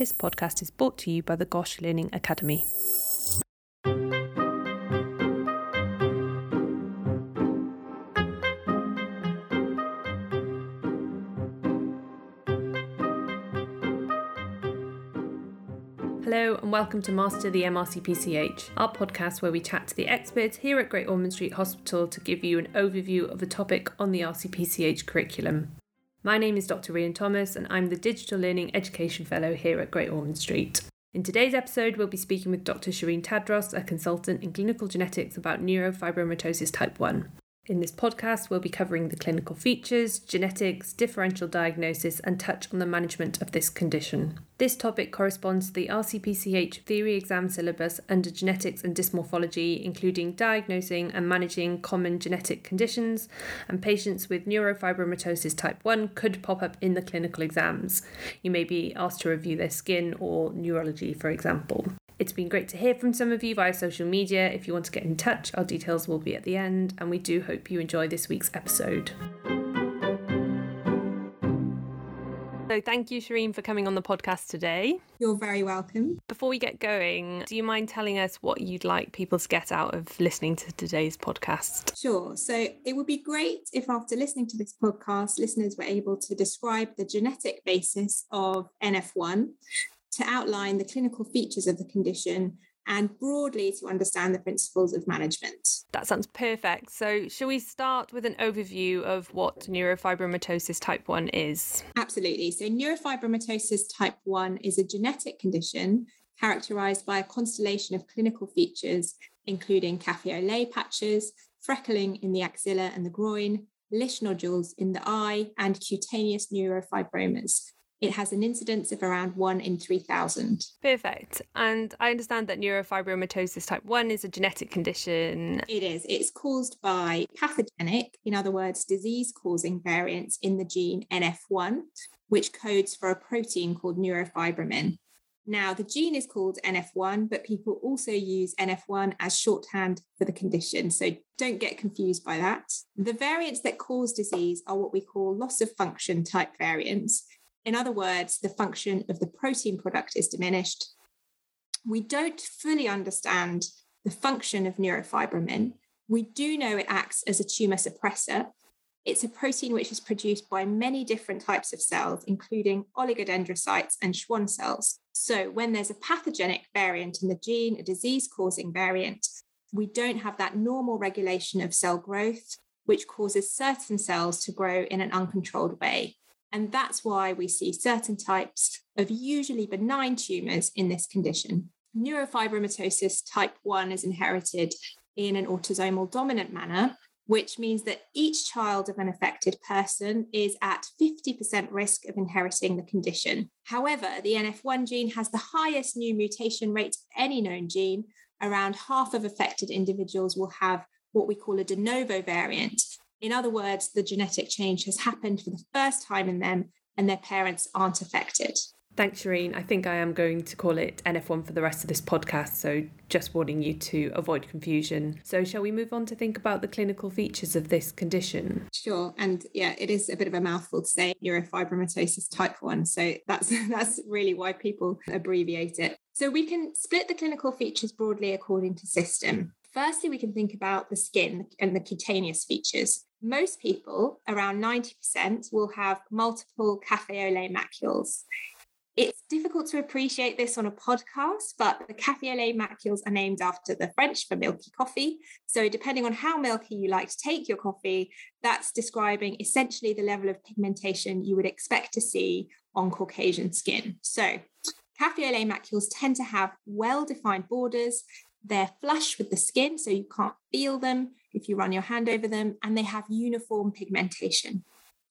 This podcast is brought to you by the GOSH Learning Academy. Hello and welcome to Master the MRCPCH, our podcast where we chat to the experts here at Great Ormond Street Hospital to give you an overview of a topic on the RCPCH curriculum. My name is Dr. Rhian Thomas and I'm the Digital Learning Education Fellow here at Great Ormond Street. In today's episode, we'll be speaking with Dr. Shereen Tadros, a consultant in clinical genetics, about neurofibromatosis type 1. In this podcast, we'll be covering the clinical features, genetics, differential diagnosis, and touch on the management of this condition. This topic corresponds to the RCPCH theory exam syllabus under genetics and dysmorphology, including diagnosing and managing common genetic conditions, and patients with neurofibromatosis type 1 could pop up in the clinical exams. You may be asked to review their skin or neurology, for example. It's been great to hear from some of you via social media. If you want to get in touch, our details will be at the end, and we do hope you enjoy this week's episode. So, thank you, Shereen, for coming on the podcast today. You're very welcome. Before we get going, do you mind telling us what you'd like people to get out of listening to today's podcast? Sure. So, it would be great if after listening to this podcast, listeners were able to describe the genetic basis of NF1 to outline the clinical features of the condition and broadly to understand the principles of management. That sounds perfect. So, shall we start with an overview of what neurofibromatosis type 1 is? Absolutely. So, neurofibromatosis type 1 is a genetic condition characterized by a constellation of clinical features, including café au lait patches, freckling in the axilla and the groin, Lisch nodules in the eye, and cutaneous neurofibromas. It has an incidence of around one in 3,000. Perfect. And I understand that neurofibromatosis type 1 is a genetic condition. It is. It's caused by pathogenic, in other words, disease causing variants in the gene NF1, which codes for a protein called neurofibromin. Now, the gene is called NF1, but people also use NF1 as shorthand for the condition. So don't get confused by that. The variants that cause disease are what we call loss of function type variants. In other words, the function of the protein product is diminished. We don't fully understand the function of neurofibromin. We do know it acts as a tumor suppressor. It's a protein which is produced by many different types of cells, including oligodendrocytes and Schwann cells. So, when there's a pathogenic variant in the gene, a disease causing variant, we don't have that normal regulation of cell growth, which causes certain cells to grow in an uncontrolled way. And that's why we see certain types of usually benign tumours in this condition. Neurofibromatosis type 1 is inherited in an autosomal dominant manner, which means that each child of an affected person is at 50% risk of inheriting the condition. However, the NF1 gene has the highest new mutation rate of any known gene. Around half of affected individuals will have what we call a de novo variant, in other words, the genetic change has happened for the first time in them and their parents aren't affected. Thanks, Shereen. I think I am going to call it NF1 for the rest of this podcast, so just warning you to avoid confusion. So, shall we move on to think about the clinical features of this condition? Sure. And yeah, it is a bit of a mouthful to say neurofibromatosis type 1. So, that's, that's really why people abbreviate it. So, we can split the clinical features broadly according to system. Firstly, we can think about the skin and the cutaneous features most people, around 90%, will have multiple cafe au lait macules. It's difficult to appreciate this on a podcast, but the cafe au lait macules are named after the French for milky coffee. So, depending on how milky you like to take your coffee, that's describing essentially the level of pigmentation you would expect to see on Caucasian skin. So, cafe au lait macules tend to have well defined borders. They're flush with the skin, so you can't feel them if you run your hand over them, and they have uniform pigmentation.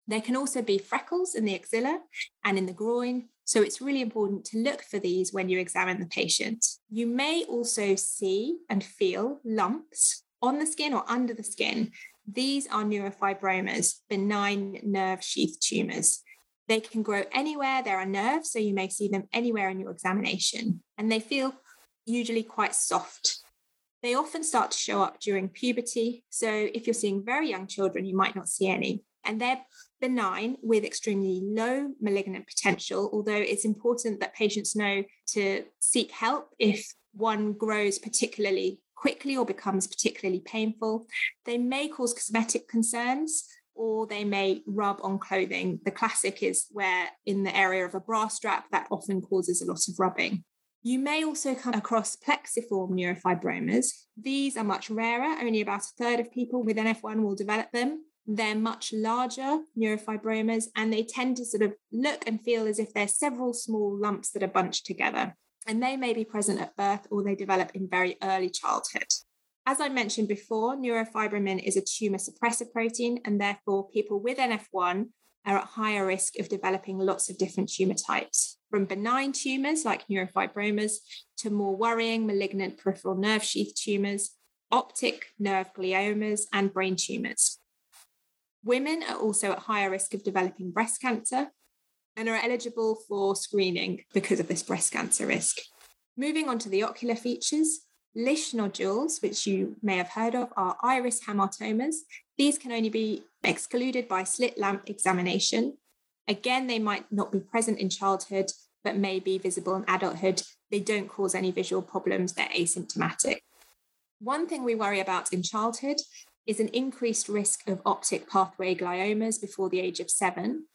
There can also be freckles in the axilla and in the groin, so it's really important to look for these when you examine the patient. You may also see and feel lumps on the skin or under the skin. These are neurofibromas, benign nerve sheath tumors. They can grow anywhere there are nerves, so you may see them anywhere in your examination, and they feel usually quite soft. They often start to show up during puberty. So if you're seeing very young children, you might not see any. And they're benign with extremely low malignant potential, although it's important that patients know to seek help if one grows particularly quickly or becomes particularly painful. They may cause cosmetic concerns or they may rub on clothing. The classic is where in the area of a bra strap, that often causes a lot of rubbing. You may also come across plexiform neurofibromas. These are much rarer, only about a third of people with NF1 will develop them. They're much larger neurofibromas and they tend to sort of look and feel as if they're several small lumps that are bunched together. And they may be present at birth or they develop in very early childhood. As I mentioned before, neurofibromin is a tumor suppressor protein, and therefore people with NF1 are at higher risk of developing lots of different tumor types, from benign tumors like neurofibromas to more worrying malignant peripheral nerve sheath tumors, optic nerve gliomas, and brain tumors. Women are also at higher risk of developing breast cancer and are eligible for screening because of this breast cancer risk. Moving on to the ocular features, Lisch nodules, which you may have heard of, are iris hamartomas. These can only be excluded by slit lamp examination. Again, they might not be present in childhood, but may be visible in adulthood. They don't cause any visual problems, they're asymptomatic. One thing we worry about in childhood is an increased risk of optic pathway gliomas before the age of seven.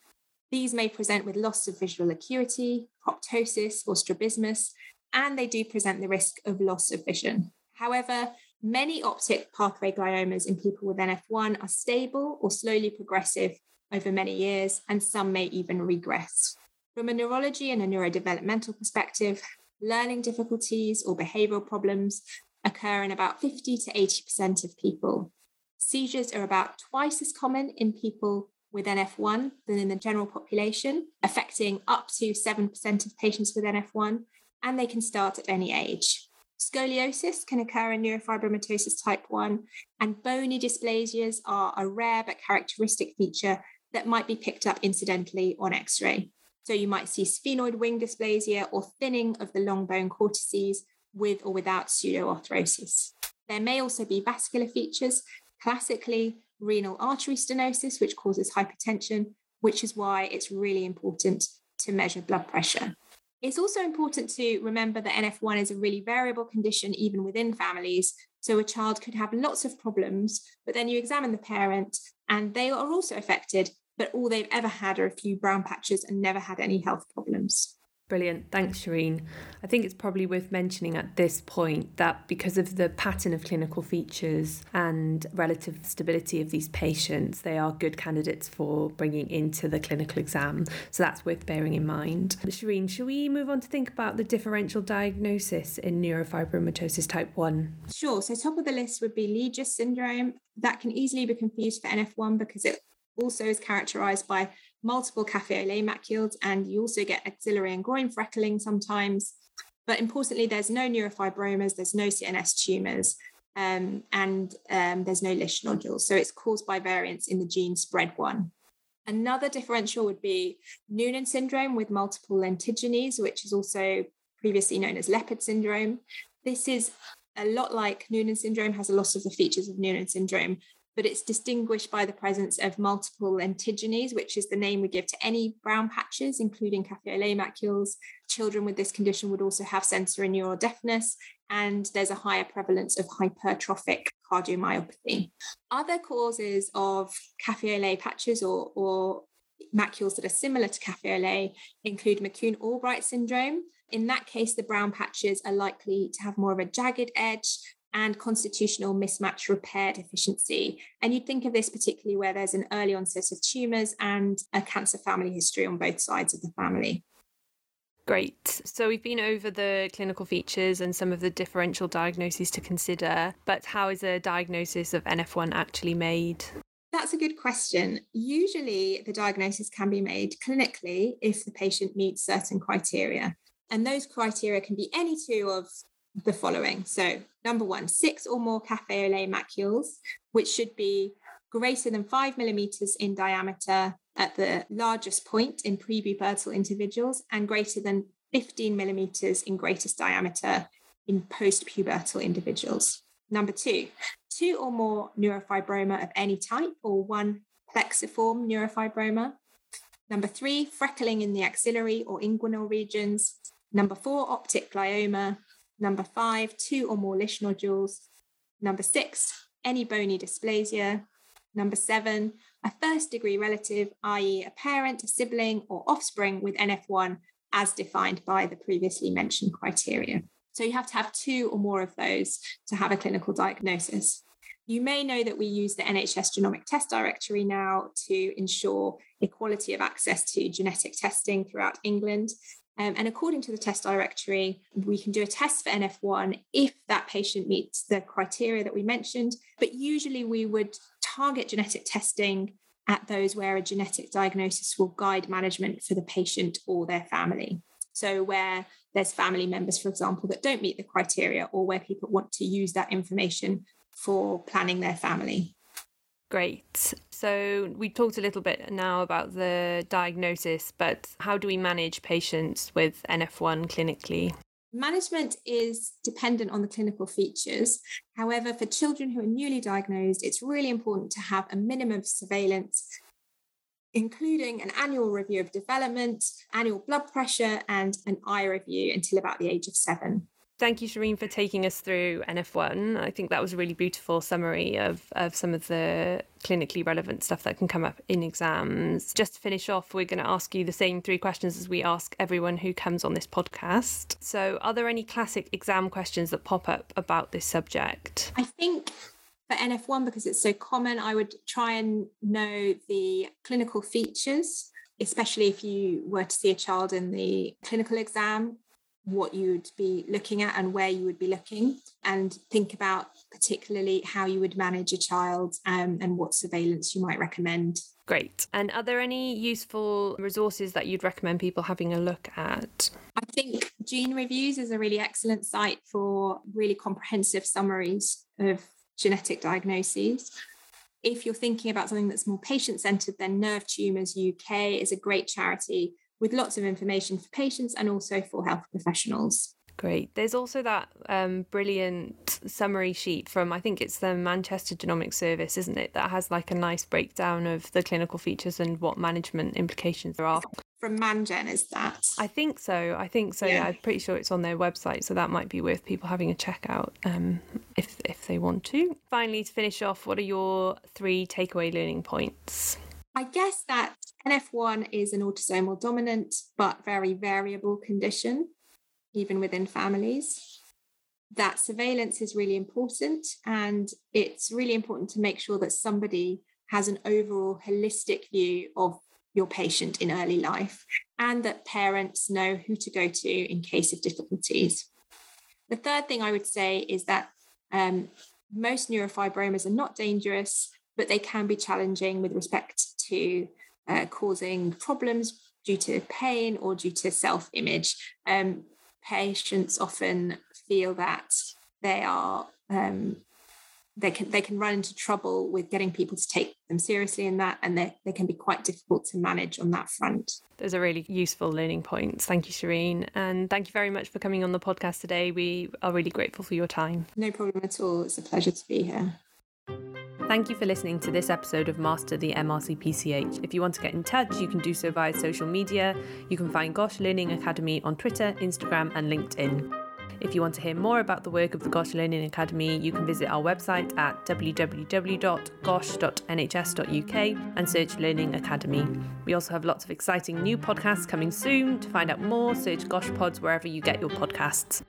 These may present with loss of visual acuity, proptosis, or strabismus, and they do present the risk of loss of vision. However, many optic pathway gliomas in people with NF1 are stable or slowly progressive over many years, and some may even regress. From a neurology and a neurodevelopmental perspective, learning difficulties or behavioral problems occur in about 50 to 80% of people. Seizures are about twice as common in people with NF1 than in the general population, affecting up to 7% of patients with NF1, and they can start at any age. Scoliosis can occur in neurofibromatosis type 1, and bony dysplasias are a rare but characteristic feature that might be picked up incidentally on X ray. So you might see sphenoid wing dysplasia or thinning of the long bone cortices with or without pseudoarthrosis. There may also be vascular features Classically, renal artery stenosis, which causes hypertension, which is why it's really important to measure blood pressure. It's also important to remember that NF1 is a really variable condition, even within families. So a child could have lots of problems, but then you examine the parent and they are also affected, but all they've ever had are a few brown patches and never had any health problems. Brilliant. Thanks, Shereen. I think it's probably worth mentioning at this point that because of the pattern of clinical features and relative stability of these patients, they are good candidates for bringing into the clinical exam. So that's worth bearing in mind. Shereen, should we move on to think about the differential diagnosis in neurofibromatosis type 1? Sure. So, top of the list would be Legius syndrome. That can easily be confused for NF1 because it also is characterized by multiple cafe au lait macules, and you also get axillary and groin freckling sometimes. But importantly, there's no neurofibromas, there's no CNS tumors, um, and um, there's no Lisch nodules. So it's caused by variants in the gene SPRED1. Another differential would be Noonan syndrome with multiple lentigines, which is also previously known as leopard syndrome. This is a lot like Noonan syndrome, has a lot of the features of Noonan syndrome, but it's distinguished by the presence of multiple lentigines, which is the name we give to any brown patches, including cafe au lait macules. Children with this condition would also have sensorineural deafness, and there's a higher prevalence of hypertrophic cardiomyopathy. Other causes of cafe au lait patches or, or macules that are similar to cafe au lait include McCune Albright syndrome. In that case, the brown patches are likely to have more of a jagged edge and constitutional mismatch repair deficiency. And you'd think of this particularly where there's an early onset of tumours and a cancer family history on both sides of the family. Great. So we've been over the clinical features and some of the differential diagnoses to consider, but how is a diagnosis of NF1 actually made? That's a good question. Usually, the diagnosis can be made clinically if the patient meets certain criteria. And those criteria can be any two of the following. So, number one, six or more cafe au lait macules, which should be greater than five millimeters in diameter at the largest point in prepubertal individuals and greater than 15 millimeters in greatest diameter in postpubertal individuals. Number two, two or more neurofibroma of any type or one plexiform neurofibroma. Number three, freckling in the axillary or inguinal regions. Number four, optic glioma. Number five, two or more Lisch nodules. Number six, any bony dysplasia. Number seven, a first degree relative, i.e., a parent, a sibling, or offspring with NF1 as defined by the previously mentioned criteria. So you have to have two or more of those to have a clinical diagnosis. You may know that we use the NHS Genomic Test Directory now to ensure equality of access to genetic testing throughout England. Um, and according to the test directory, we can do a test for NF1 if that patient meets the criteria that we mentioned. But usually we would target genetic testing at those where a genetic diagnosis will guide management for the patient or their family. So, where there's family members, for example, that don't meet the criteria, or where people want to use that information for planning their family. Great. So, we talked a little bit now about the diagnosis, but how do we manage patients with NF1 clinically? Management is dependent on the clinical features. However, for children who are newly diagnosed, it's really important to have a minimum of surveillance, including an annual review of development, annual blood pressure, and an eye review until about the age of seven. Thank you, Shereen, for taking us through NF1. I think that was a really beautiful summary of, of some of the clinically relevant stuff that can come up in exams. Just to finish off, we're going to ask you the same three questions as we ask everyone who comes on this podcast. So, are there any classic exam questions that pop up about this subject? I think for NF1, because it's so common, I would try and know the clinical features especially if you were to see a child in the clinical exam what you'd be looking at and where you would be looking, and think about particularly how you would manage a child um, and what surveillance you might recommend. Great. And are there any useful resources that you'd recommend people having a look at? I think GeneReviews is a really excellent site for really comprehensive summaries of genetic diagnoses. If you're thinking about something that's more patient centered, then Nerve Tumours UK is a great charity with lots of information for patients and also for health professionals. Great. There's also that um, brilliant summary sheet from, I think it's the Manchester Genomics Service, isn't it? That has like a nice breakdown of the clinical features and what management implications there are. From Mangen, is that? I think so. I think so. Yeah. yeah I'm pretty sure it's on their website, so that might be worth people having a check out um, if if they want to. Finally, to finish off, what are your three takeaway learning points? I guess that NF1 is an autosomal dominant but very variable condition, even within families. That surveillance is really important, and it's really important to make sure that somebody has an overall holistic view of your patient in early life and that parents know who to go to in case of difficulties. The third thing I would say is that um, most neurofibromas are not dangerous, but they can be challenging with respect to uh, causing problems due to pain or due to self image. Um, patients often feel that they are. Um, they can they can run into trouble with getting people to take them seriously in that and they, they can be quite difficult to manage on that front. Those are really useful learning points. Thank you, Shereen. And thank you very much for coming on the podcast today. We are really grateful for your time. No problem at all. It's a pleasure to be here. Thank you for listening to this episode of Master the MRCPCH. If you want to get in touch, you can do so via social media. You can find GOSH Learning Academy on Twitter, Instagram, and LinkedIn. If you want to hear more about the work of the GOSH Learning Academy, you can visit our website at www.gosh.nhs.uk and search Learning Academy. We also have lots of exciting new podcasts coming soon. To find out more, search GOSH Pods wherever you get your podcasts.